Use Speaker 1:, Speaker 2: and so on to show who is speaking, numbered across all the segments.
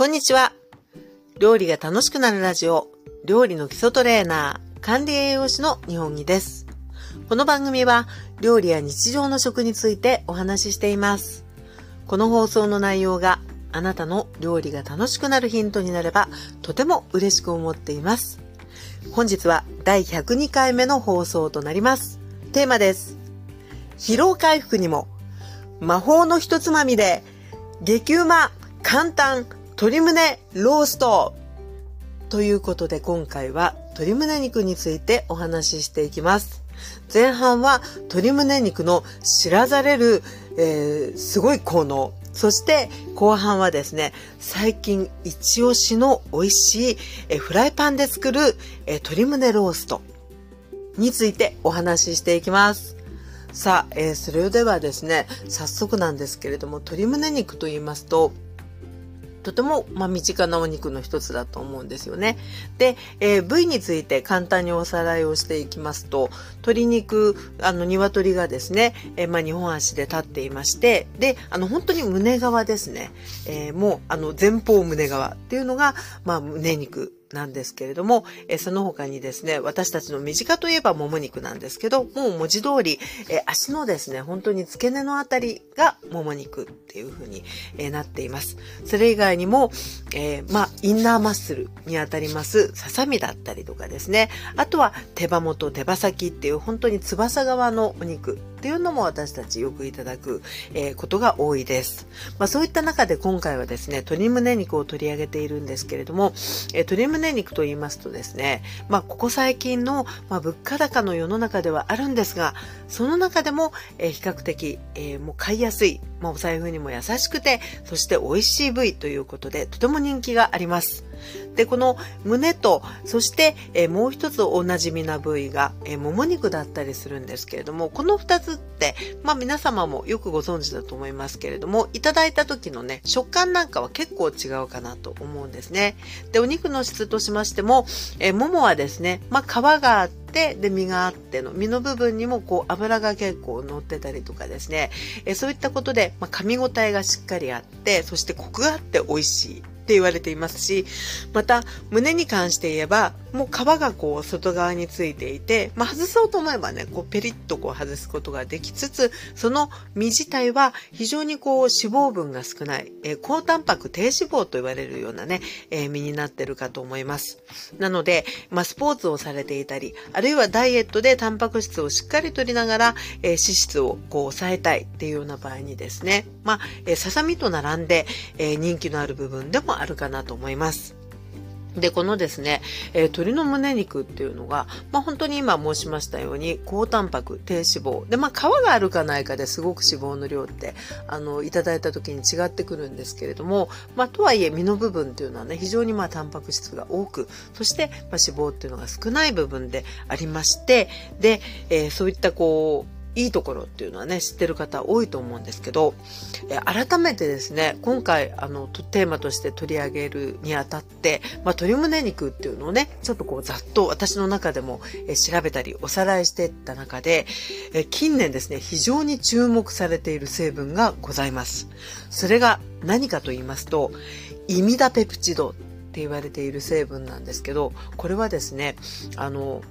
Speaker 1: こんにちは。料理が楽しくなるラジオ、料理の基礎トレーナー、管理栄養士の日本木です。この番組は料理や日常の食についてお話ししています。この放送の内容があなたの料理が楽しくなるヒントになればとても嬉しく思っています。本日は第102回目の放送となります。テーマです。疲労回復にも魔法の一つまみで激うま簡単鶏胸ローストということで今回は鶏胸肉についてお話ししていきます。前半は鶏胸肉の知らざれる、えー、すごい効能。そして後半はですね、最近一押しの美味しい、えフライパンで作る、え鶏胸ローストについてお話ししていきます。さあ、えー、それではですね、早速なんですけれども、鶏胸肉と言いますと、とても、まあ、身近なお肉の一つだと思うんですよね。で、えー、部位について簡単におさらいをしていきますと、鶏肉、あの、鶏がですね、えー、まあ、2本足で立っていまして、で、あの、本当に胸側ですね。えー、もう、あの、前方胸側っていうのが、まあ、胸肉なんですけれども、えその他にですね、私たちの身近といえばもも肉なんですけど、もう文字通り、え足のですね、本当に付け根のあたりがもも肉っていう風に、えなっています。それ以外にも、えー、まあ、インナーマッスルにあたりますささみだったりとかですね、あとは手羽元、手羽先っていう本当に翼側のお肉っていうのも私たちよくいただく、えー、ことが多いです。まあ、そういった中で今回はですね、鶏胸肉を取り上げているんですけれども、えー、鶏胸肉と言いますとですね、まあ、ここ最近の、まあ、物価高の世の中ではあるんですが、その中でも、えー、比較的、えもう買いやすい、まあ、お財布にも優しくて、そして美味しい部位ということで、とても人気があります。で、この胸と、そして、えもう一つおなじみな部位が、えもも肉だったりするんですけれども、この二つって、まあ皆様もよくご存知だと思いますけれども、いただいた時のね、食感なんかは結構違うかなと思うんですね。で、お肉の質としましても、えももはですね、まあ皮があって、で、身があっての、身の部分にもこう油が結構乗ってたりとかですね、えそういったことで、まあ、噛み応えがしっかりあって、そしてコクがあって美味しい。って言われていますし、また胸に関して言えば、もう皮がこう外側についていて、まあ、外そうと思えばね、こうペリッとこう外すことができつつ、その身自体は非常にこう脂肪分が少ない、えー、高タンパク低脂肪と言われるようなね、えー、身になってるかと思います。なので、まあ、スポーツをされていたり、あるいはダイエットでタンパク質をしっかりとりながら、えー、脂質をこう抑えたいっていうような場合にですね、まあ、えささみと並んで、え人気のある部分でもあるかなと思います。で、このですね、えー、鶏の胸肉っていうのが、まあ本当に今申しましたように、高タンパク、低脂肪。で、まあ皮があるかないかですごく脂肪の量って、あの、いただいた時に違ってくるんですけれども、まあとはいえ身の部分っていうのはね、非常にまあタンパク質が多く、そして、ま、脂肪っていうのが少ない部分でありまして、で、えー、そういったこう、いいところっていうのはね、知ってる方多いと思うんですけど、改めてですね、今回、あの、テーマとして取り上げるにあたって、まあ、鶏胸肉っていうのをね、ちょっとこう、ざっと私の中でも、調べたり、おさらいしていった中で、近年ですね、非常に注目されている成分がございます。それが何かと言いますと、イミダペプチドって言われている成分なんですけど、これはですね、あの、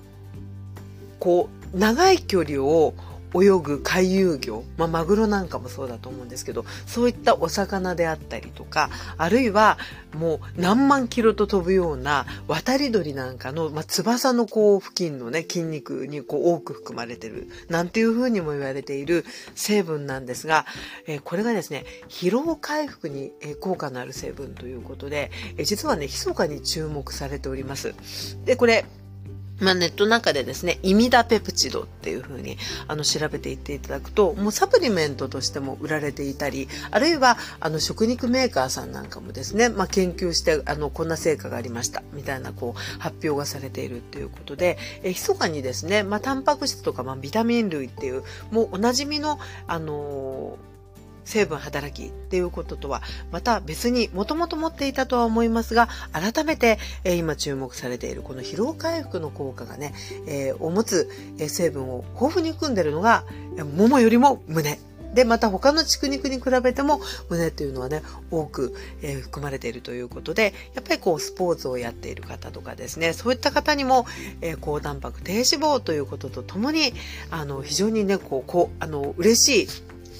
Speaker 1: こう、長い距離を泳ぐ回遊魚、まあ、マグロなんかもそうだと思うんですけど、そういったお魚であったりとか、あるいはもう何万キロと飛ぶような渡り鳥なんかの、まあ、翼のこう付近のね、筋肉にこう多く含まれてる、なんていうふうにも言われている成分なんですが、えー、これがですね、疲労回復に効果のある成分ということで、えー、実はね、密かに注目されております。で、これ、まあ、ネットなんかでですね、イミダペプチドっていうふうにあの調べていっていただくと、もうサプリメントとしても売られていたり、あるいはあの食肉メーカーさんなんかもですね、まあ、研究してあのこんな成果がありましたみたいなこう発表がされているということで、え密かにですね、まあ、タンパク質とか、まあ、ビタミン類っていうもうおなじみのあのー成分働きっていうこととは、また別にもともと持っていたとは思いますが、改めて、え今注目されているこの疲労回復の効果がね、えー、を持つ成分を豊富に含んでるのが、桃よりも胸。で、また他の畜肉に比べても胸っていうのはね、多く、えー、含まれているということで、やっぱりこうスポーツをやっている方とかですね、そういった方にも、えー、高タンパク低脂肪ということとともに、あの、非常にね、こう、こう、あの、嬉しい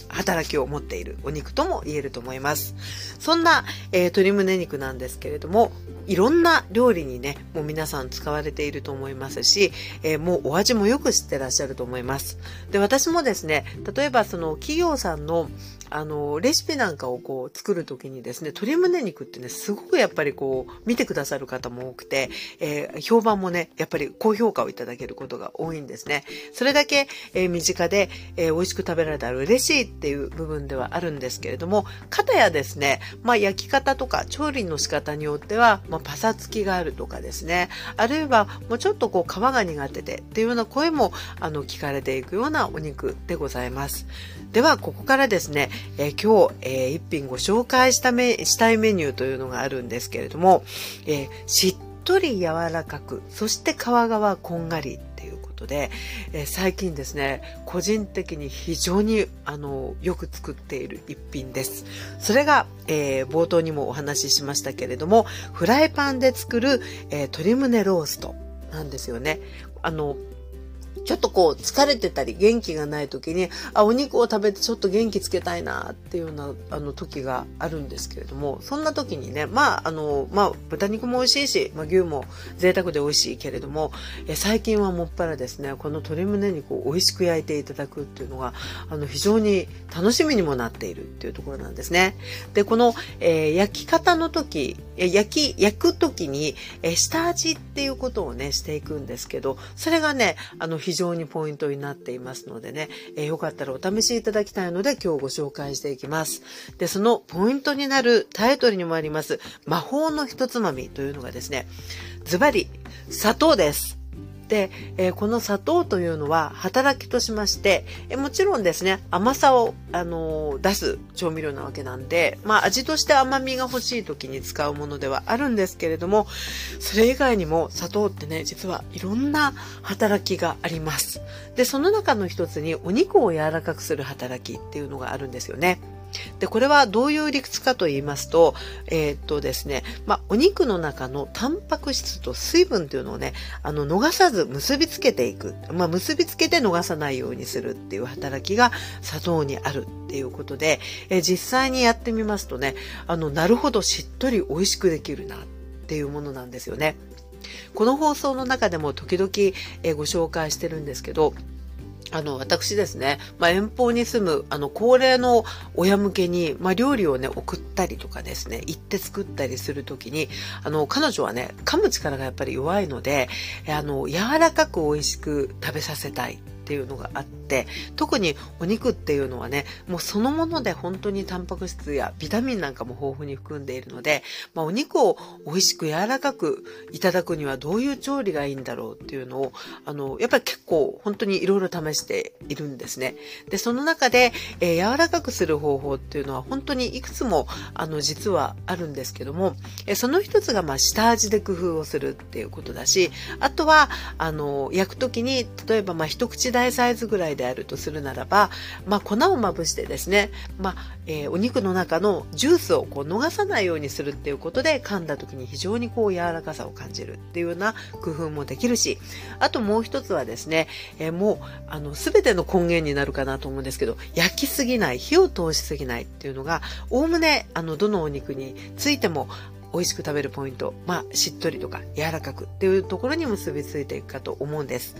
Speaker 1: 働きを持っているお肉とも言えると思います。そんな、えー、鶏胸肉なんですけれども、いろんな料理にね、もう皆さん使われていると思いますし、えー、もうお味もよく知ってらっしゃると思います。で、私もですね、例えばその企業さんのあの、レシピなんかをこう作るときにですね、鶏胸肉ってね、すごくやっぱりこう、見てくださる方も多くて、えー、評判もね、やっぱり高評価をいただけることが多いんですね。それだけ、えー、身近で、えー、美味しく食べられたら嬉しいっていう部分ではあるんですけれども、かやですね、まあ焼き方とか調理の仕方によっては、まあパサつきがあるとかですね、あるいはもうちょっとこう皮が苦手でっていうような声も、あの、聞かれていくようなお肉でございます。では、ここからですね、えー、今日、えー、一品ご紹介しためしたいメニューというのがあるんですけれども、えー、しっとり柔らかく、そして皮がこんがりっていうことで、えー、最近ですね、個人的に非常にあのよく作っている一品です。それが、えー、冒頭にもお話ししましたけれども、フライパンで作る、えー、鶏胸ローストなんですよね。あの、ちょっとこう疲れてたり元気がない時に、あ、お肉を食べてちょっと元気つけたいなっていうようなあの時があるんですけれども、そんな時にね、まあ、あの、まあ、豚肉も美味しいし、まあ、牛も贅沢で美味しいけれども、え最近はもっぱらですね、この鶏胸肉を美味しく焼いていただくっていうのが、あの、非常に楽しみにもなっているっていうところなんですね。で、この、えー、焼き方の時、焼き、焼く時に、え下味っていうことをね、していくんですけど、それがね、あの、非常常にポイントになっていますのでね、えー、よかったらお試しいただきたいので今日ご紹介していきます。で、そのポイントになるタイトルにもあります、魔法のひとつまみというのがですね、ズバリ、砂糖です。で、えー、この砂糖というのは働きとしまして、えー、もちろんですね、甘さを、あのー、出す調味料なわけなんで、まあ味として甘みが欲しい時に使うものではあるんですけれども、それ以外にも砂糖ってね、実はいろんな働きがあります。で、その中の一つにお肉を柔らかくする働きっていうのがあるんですよね。で、これはどういう理屈かと言いますと、えー、っとですね、まあ、お肉の中のタンパク質と水分というのをね、あの、逃さず結びつけていく。まあ、結びつけて逃さないようにするっていう働きが砂糖にあるっていうことで、え、実際にやってみますとね、あの、なるほどしっとり美味しくできるなっていうものなんですよね。この放送の中でも時々、ご紹介してるんですけど、あの、私ですね、まあ、遠方に住む、あの、高齢の親向けに、まあ、料理をね、送ったりとかですね、行って作ったりするときに、あの、彼女はね、噛む力がやっぱり弱いので、あの、柔らかく美味しく食べさせたい。っていうのがあって特にお肉っていうのはねもうそのもので本当にタンパク質やビタミンなんかも豊富に含んでいるので、まあ、お肉を美味しく柔らかくいただくにはどういう調理がいいんだろうっていうのをあのやっぱり結構本当にいろいろ試しているんですね。でその中で、えー、柔らかくする方法っていうのは本当にいくつもあの実はあるんですけども、えー、その一つがまあ下味で工夫をするっていうことだしあとはあの焼く時に例えばまあ一口大サイズぐらいであるとするならば、まあ、粉をまぶしてですね、まあ、えー、お肉の中のジュースをこう逃さないようにするっていうことで噛んだ時に非常にこう柔らかさを感じるっていうような工夫もできるし、あともう一つはですね、えー、もうあの全ての根源になるかなと思うんですけど、焼きすぎない、火を通しすぎないっていうのが、おおむねあのどのお肉についても美味しく食べるポイント、まあ、しっとりとか柔らかくっていうところに結びついていくかと思うんです。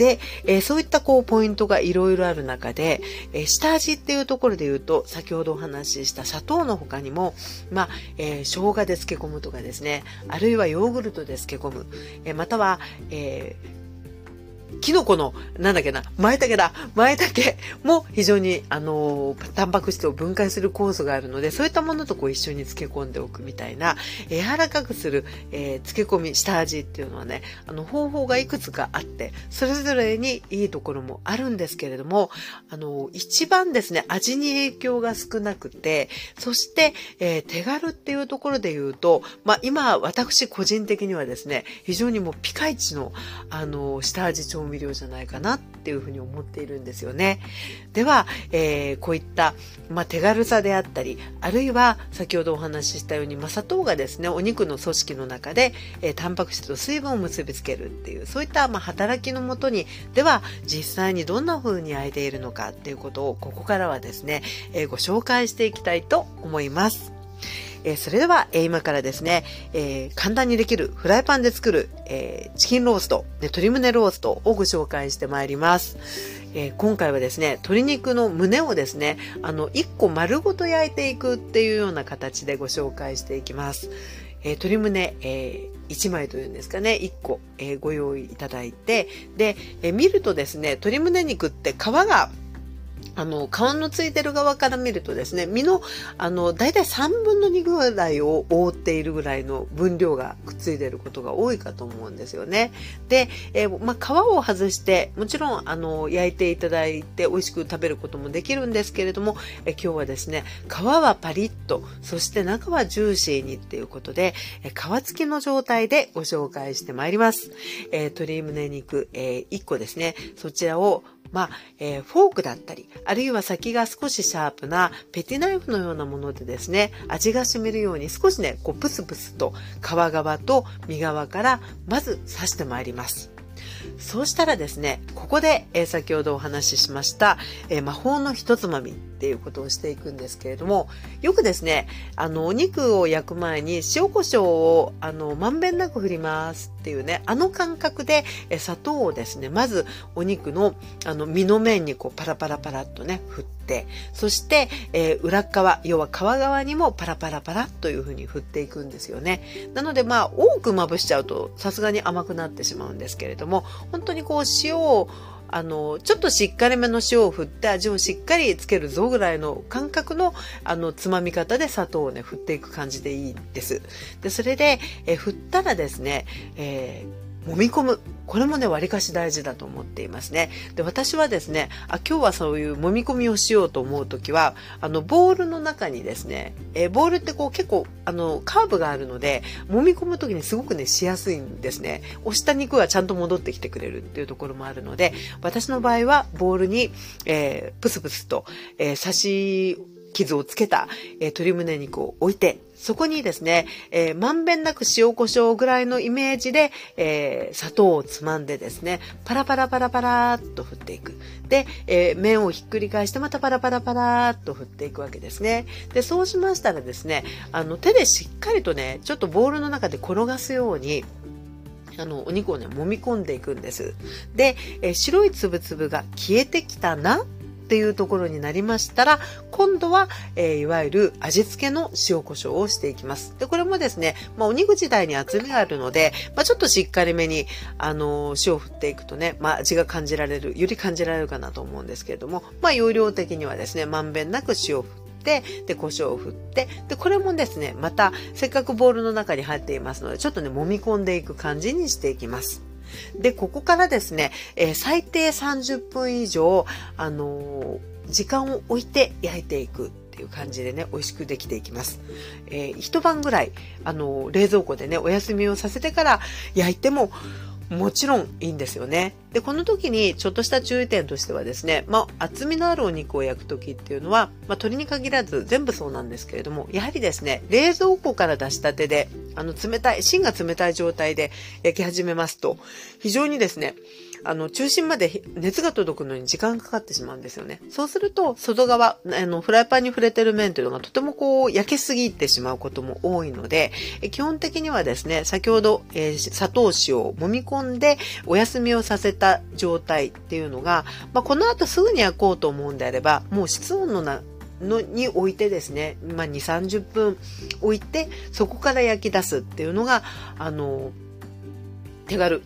Speaker 1: で、えー、そういったこうポイントがいろいろある中で、えー、下味っていうところで言うと、先ほどお話しした砂糖の他にも、まあ、えー、生姜で漬け込むとかですね、あるいはヨーグルトで漬け込む、えまたは、えーキノコの、なんだっけな、前茸だ。前茸も非常に、あの、タンパク質を分解する酵素があるので、そういったものとこう一緒に漬け込んでおくみたいな、柔らかくする、えー、漬け込み、下味っていうのはね、あの、方法がいくつかあって、それぞれにいいところもあるんですけれども、あの、一番ですね、味に影響が少なくて、そして、えー、手軽っていうところで言うと、まあ、今、私個人的にはですね、非常にもうピカイチの、あの、下味調調味料じゃないかなっていうふうに思っているんですよね。では、えー、こういった、まあ、手軽さであったり、あるいは先ほどお話ししたように、まあ、砂糖がですね、お肉の組織の中で、えー、タンパク質と水分を結びつけるっていう、そういった、まあ、働きのもとに、では、実際にどんな風に焼いているのかっていうことを、ここからはですね、えー、ご紹介していきたいと思います。えー、それでは、えー、今からですね、えー、簡単にできるフライパンで作る、えチキンロースト、ね、鶏胸ローストをご紹介してまいります。え今回はですね、鶏肉の胸をですね、あの、1個丸ごと焼いていくっていうような形でご紹介していきます。え鶏胸、え1枚というんですかね、1個、えご用意いただいて、で、え見るとですね、鶏胸肉って皮があの、皮のついてる側から見るとですね、身の、あの、だいたい3分の2ぐらいを覆っているぐらいの分量がくっついてることが多いかと思うんですよね。で、えー、まあ、皮を外して、もちろん、あの、焼いていただいて美味しく食べることもできるんですけれども、え今日はですね、皮はパリッと、そして中はジューシーにっていうことで、え皮付きの状態でご紹介してまいります。えー、鶏胸肉、えー、1個ですね、そちらをまあ、えー、フォークだったり、あるいは先が少しシャープなペティナイフのようなものでですね、味が染めるように少しね、こうプスプスと皮側と身側からまず刺してまいります。そうしたらですね、ここで、えー、先ほどお話ししました、えー、魔法の一つまみっていうことをしていくんですけれども、よくですね、あの、お肉を焼く前に塩コショウを、あの、まんべんなく振りますっていうね、あの感覚で、え砂糖をですね、まずお肉の、あの、身の面にこう、パラパラパラっとね、振って、そして、えー、裏側、要は皮側にもパラパラパラというふうに振っていくんですよね。なので、まあ、多くまぶしちゃうと、さすがに甘くなってしまうんですけれども、本当にこう、塩をあの、ちょっとしっかりめの塩を振って味をしっかりつけるぞぐらいの感覚の、あの、つまみ方で砂糖をね、振っていく感じでいいです。で、それで、え振ったらですね、えー揉み込む。これもね、割かし大事だと思っていますね。で、私はですね、あ、今日はそういう揉み込みをしようと思うときは、あの、ボールの中にですね、え、ボールってこう結構、あの、カーブがあるので、揉み込むときにすごくね、しやすいんですね。押した肉がちゃんと戻ってきてくれるっていうところもあるので、私の場合は、ボールに、えー、プスプスと、えー、刺し傷をつけた、えー、鶏胸肉を置いて、そこにですね、えー、まんべんなく塩コショウぐらいのイメージで、えー、砂糖をつまんでですね、パラパラパラパラっと振っていく。で、えー、麺をひっくり返してまたパラパラパラっと振っていくわけですね。で、そうしましたらですね、あの、手でしっかりとね、ちょっとボウルの中で転がすように、あの、お肉をね、揉み込んでいくんです。で、え白いつぶつぶが消えてきたなっていうところになりましたら、今度は、えー、いわゆる味付けの塩コショウをしていきます。で、これもですね、まあ、お肉自体に厚みがあるので、まあ、ちょっとしっかりめに、あのー、塩を振っていくとね、まあ、味が感じられる、より感じられるかなと思うんですけれども、まあ、容量的にはですね、まんべんなく塩を振って、で、胡椒を振って、で、これもですね、また、せっかくボウルの中に入っていますので、ちょっとね、揉み込んでいく感じにしていきます。で、ここからですね、えー、最低30分以上、あのー、時間を置いて焼いていくっていう感じでね、美味しくできていきます。えー、一晩ぐらい、あの冷蔵庫でね、お休みをさせてから焼いても、もちろんいいんですよね。で、この時にちょっとした注意点としてはですね、まあ、厚みのあるお肉を焼く時っていうのは、まあ、鶏に限らず全部そうなんですけれども、やはりですね、冷蔵庫から出したてで、あの、冷たい、芯が冷たい状態で焼き始めますと、非常にですね、あの、中心まで熱が届くのに時間かかってしまうんですよね。そうすると、外側、あの、フライパンに触れてる面というのがとてもこう、焼けすぎてしまうことも多いので、基本的にはですね、先ほど、えー、砂糖塩を揉み込んでお休みをさせた状態っていうのが、まあ、この後すぐに焼こうと思うんであれば、もう室温のなのに置いてですね、まあ、2、30分置いて、そこから焼き出すっていうのが、あの、手軽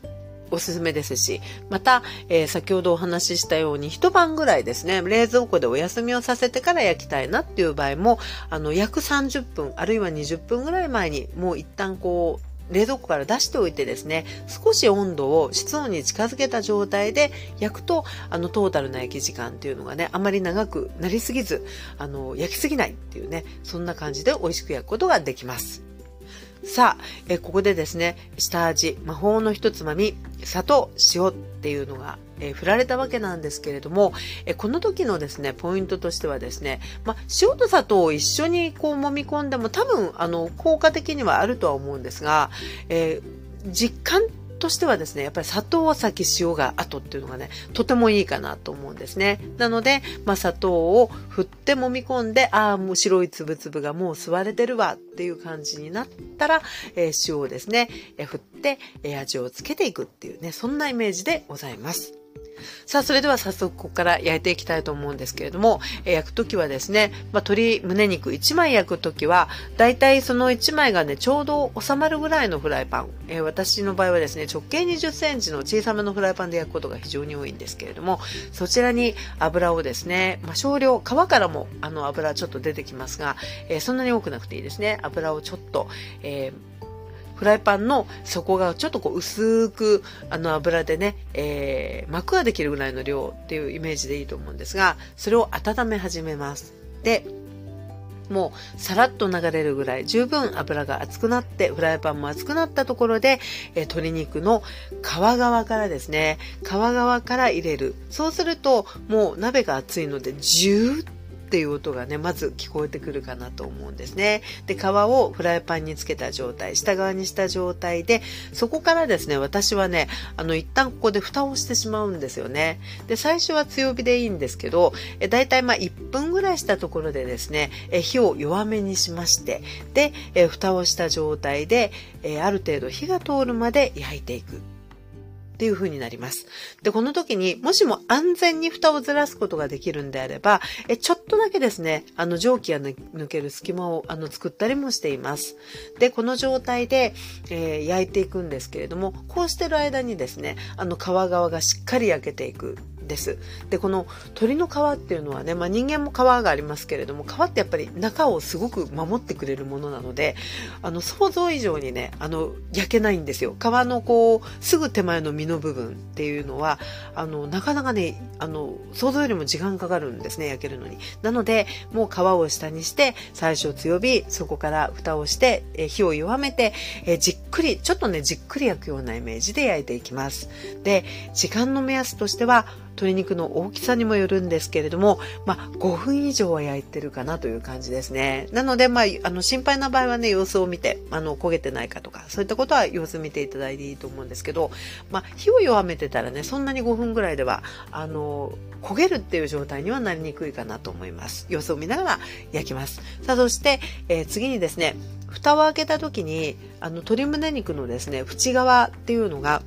Speaker 1: おすすめですし、また、えー、先ほどお話ししたように一晩ぐらいですね、冷蔵庫でお休みをさせてから焼きたいなっていう場合も、あの、約30分、あるいは20分ぐらい前に、もう一旦こう、冷蔵庫から出しておいてですね、少し温度を室温に近づけた状態で焼くと、あの、トータルな焼き時間っていうのがね、あまり長くなりすぎず、あの、焼きすぎないっていうね、そんな感じで美味しく焼くことができます。さあ、えここでですね、下味、魔法の一つまみ、砂糖、塩っていうのが、え振られたわけなんですけれども、えこの時のですね、ポイントとしてはですね、ま塩と砂糖を一緒にこう揉み込んでも多分、あの、効果的にはあるとは思うんですが、えー、実感としてはですね、やっぱり砂糖を先、塩が後っていうのがね、とてもいいかなと思うんですね。なので、まあ、砂糖を振って揉み込んで、ああ、もう白いつぶつぶがもう吸われてるわっていう感じになったら、えー、塩をですね、えー、振って、えー、味をつけていくっていうね、そんなイメージでございます。さあ、それでは早速ここから焼いていきたいと思うんですけれども、え焼くときはですね、まあ、鶏胸肉1枚焼くときは、だいたいその1枚がね、ちょうど収まるぐらいのフライパン。えー、私の場合はですね、直径20センチの小さめのフライパンで焼くことが非常に多いんですけれども、そちらに油をですね、まあ、少量、皮からもあの油ちょっと出てきますが、えー、そんなに多くなくていいですね。油をちょっと、えーフライパンの底がちょっとこう薄くあの油でね、えー、膜ができるぐらいの量っていうイメージでいいと思うんですが、それを温め始めます。で、もうさらっと流れるぐらい十分油が熱くなってフライパンも熱くなったところで、え鶏肉の皮側からですね皮側から入れるそうするともう鍋が熱いのでジューッっていう音がね、まず聞こえてくるかなと思うんですね。で、皮をフライパンにつけた状態、下側にした状態で、そこからですね、私はね、あの、一旦ここで蓋をしてしまうんですよね。で、最初は強火でいいんですけど、えだいたいまあ1分ぐらいしたところでですね、え火を弱めにしまして、で、え蓋をした状態で、えある程度火が通るまで焼いていく。っていう風になります。で、この時にもしも安全に蓋をずらすことができるんであれば、えちょっとだけですね、あの蒸気が抜ける隙間をあの作ったりもしています。で、この状態で、えー、焼いていくんですけれども、こうしてる間にですね、あの皮側がしっかり焼けていくです。で、この鳥の皮っていうのはね、まあ、人間も皮がありますけれども、皮ってやっぱり中をすごく守ってくれるものなので、あの、想像以上にね、あの、焼けないんですよ。皮のこう、すぐ手前の身の部分っていうのは、あの、なかなかね、あの、想像よりも時間かかるんですね、焼けるのに。なので、もう皮を下にして、最初強火、そこから蓋をして、え火を弱めて、えじっくり、ちょっとね、じっくり焼くようなイメージで焼いていきます。で、時間の目安としては、鶏肉の大きさにもよるんですけれども、まあ、5分以上は焼いてるかなという感じですね。なので、まあ、あの、心配な場合はね、様子を見て、あの、焦げてないかとか、そういったことは様子見ていただいていいと思うんですけど、まあ、火を弱めてたらね、そんなに5分ぐらいでは、あの、焦げるっていう状態にはなりにくいかなと思います。様子を見ながら焼きます。さあ、そして、えー、次にですね、蓋を開けた時に、あの、鶏胸肉のですね、縁側っていうのが、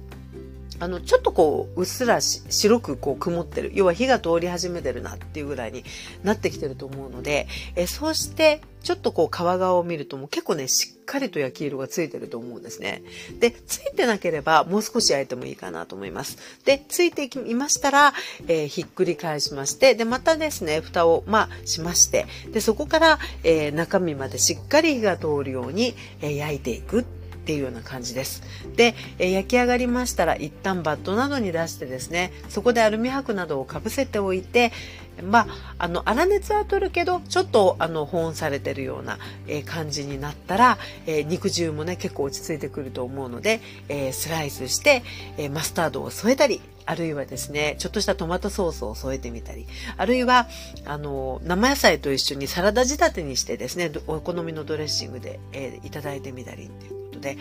Speaker 1: あの、ちょっとこう、うっすらし白くこう曇ってる。要は火が通り始めてるなっていうぐらいになってきてると思うので、えそうして、ちょっとこう皮側を見るともう結構ね、しっかりと焼き色がついてると思うんですね。で、ついてなければもう少し焼いてもいいかなと思います。で、ついていましたら、えー、ひっくり返しまして、で、またですね、蓋を、まあ、しまして、で、そこから、えー、中身までしっかり火が通るように、えー、焼いていくっていうような感じです。で、え焼き上がりましたら一旦バットなどに出してですね、そこでアルミ箔などをかぶせておいて、まあ、あの、粗熱は取るけど、ちょっと、あの、保温されてるような、えー、感じになったら、えー、肉汁もね、結構落ち着いてくると思うので、えー、スライスして、えマスタードを添えたり、あるいはですね、ちょっとしたトマトソースを添えてみたり、あるいは、あの、生野菜と一緒にサラダ仕立てにしてですね、お好みのドレッシングで、えいただいてみたりっていうことで、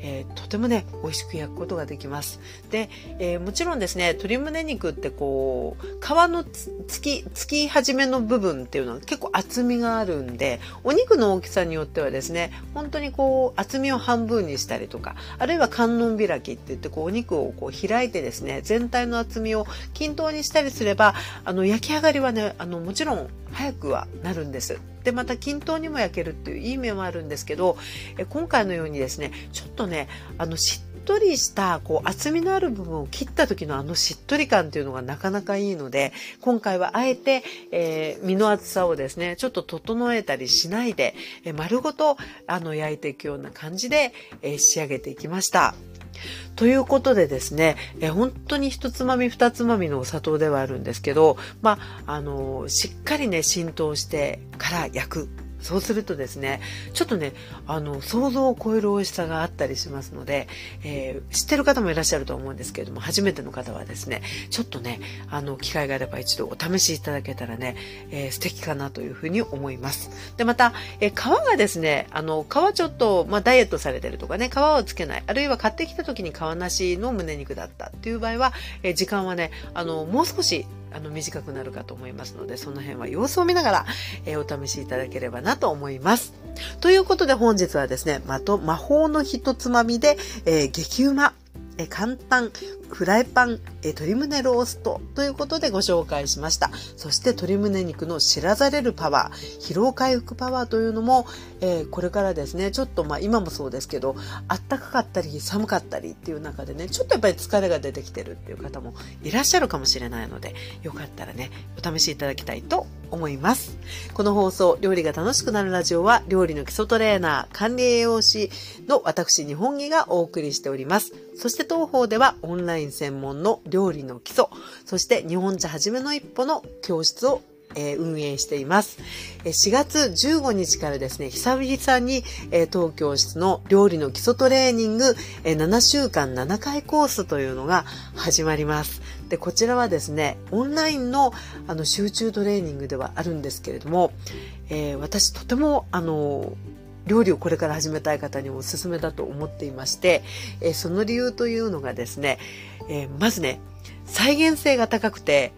Speaker 1: えー、とてもね、美味しく焼くことができます。で、えー、もちろんですね、鶏胸肉ってこう、皮のつき、つき始めの部分っていうのは結構厚みがあるんで、お肉の大きさによってはですね、本当にこう、厚みを半分にしたりとか、あるいは観音開きって言って、こう、お肉をこう開いてですね、全体の厚みを均等にしたりすれば、あの、焼き上がりはね、あの、もちろん早くはなるんです。でまた均等にも焼けるっていういい面もあるんですけど今回のようにですねちょっとねあのしっとりしたこう厚みのある部分を切った時のあのしっとり感っていうのがなかなかいいので今回はあえて、えー、身の厚さをですねちょっと整えたりしないで、え丸ごとあの焼いていくような感じで、えー、仕上げていきました。ということでですね、え本当に一つまみ二つまみのお砂糖ではあるんですけど、まあ、あのしっかりね、浸透してから焼く。そうするとですね、ちょっとね、あの、想像を超える美味しさがあったりしますので、えー、知ってる方もいらっしゃると思うんですけれども、初めての方はですね、ちょっとね、あの、機会があれば一度お試しいただけたらね、えー、素敵かなというふうに思います。で、また、えー、皮がですね、あの、皮ちょっと、まあ、ダイエットされてるとかね、皮をつけない、あるいは買ってきた時に皮なしの胸肉だったっていう場合は、えー、時間はね、あの、もう少しあの短くなるかと思いますので、その辺は様子を見ながら、えー、お試しいただければなと思います。ということで本日はですね、まと、魔法のひとつまみで、えー、激うまえ簡単フライパンえ鶏胸ローストということでご紹介しました。そして鶏胸肉の知らざれるパワー、疲労回復パワーというのも、えー、これからですね、ちょっとまあ今もそうですけど、あったかかったり寒かったりっていう中でね、ちょっとやっぱり疲れが出てきてるっていう方もいらっしゃるかもしれないので、よかったらね、お試しいただきたいと思います。この放送、料理が楽しくなるラジオは、料理の基礎トレーナー、管理栄養士の私、日本木がお送りしております。そして当方ではオンライン専門の料理の基礎、そして日本茶はじめの一歩の教室をえ、運営しています。4月15日からですね、久々に、え、当教室の料理の基礎トレーニング、え、7週間7回コースというのが始まります。で、こちらはですね、オンラインのあの集中トレーニングではあるんですけれども、え私とてもあの料理をこれから始めたい方にもおすすめだと思っていまして、えその理由というのがですね、えまずね、再現性が高くて、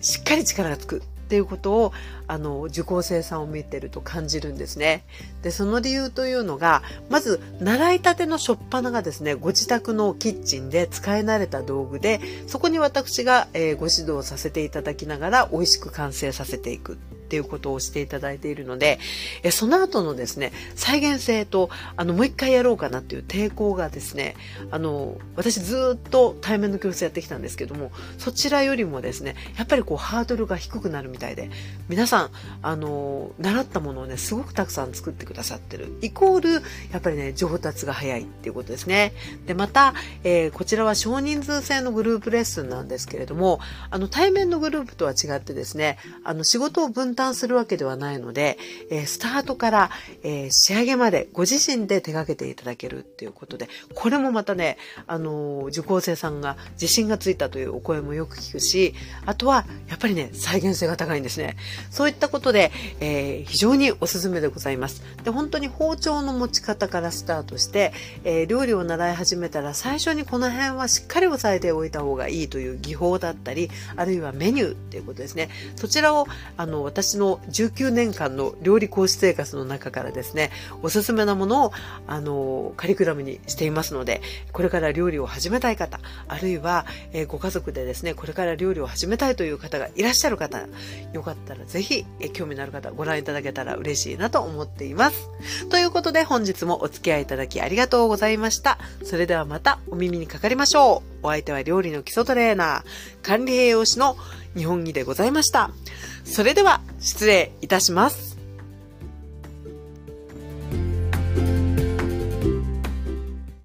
Speaker 1: しっかり力がつくっていうことを、あの、受講生さんを見てると感じるんですね。で、その理由というのが、まず、習いたてのしょっぱながですね、ご自宅のキッチンで使い慣れた道具で、そこに私が、えー、ご指導させていただきながら、美味しく完成させていくっていうことをしていただいているので、えその後のですね、再現性と、あの、もう一回やろうかなっていう抵抗がですね、あの、私ずっと対面の教室やってきたんですけども、そちらよりもですね、やっぱりこうハードルが低くなるみたいで、皆さん、あの、習ったものをね、すごくたくさん作ってくださってる。イコール、やっぱりね、上達が早いっていうことですね。で、また、えー、こちらは少人数制のグループレッスンなんですけれども、あの、対面のグループとは違ってですね、あの、仕事を分担するわけではないので、えー、スタートから、えー、仕上げまでご自身で手掛けていただけるっていうことで、これもまたね、あのー、受講生さんが自信がついたというお声もよく聞くし、あとは、やっぱりね、再現性が高いんですね。そういったことで、えー、非常におすすめでございます。で、本当に包丁の持ち方からスタートして、えー、料理を習い始めたら最初にこの辺はしっかり押さえておいた方がいいという技法だったり、あるいはメニューっていうことですね。そちらを、あの、私私の19年間の料理講師生活の中からですね、おすすめなものを、あの、カリキュラムにしていますので、これから料理を始めたい方、あるいは、えー、ご家族でですね、これから料理を始めたいという方がいらっしゃる方、よかったらぜひ、えー、興味のある方、ご覧いただけたら嬉しいなと思っています。ということで、本日もお付き合いいただきありがとうございました。それではまたお耳にかかりましょう。お相手は料理の基礎トレーナー、管理栄養士の日本木でございました。それでは失礼いたします。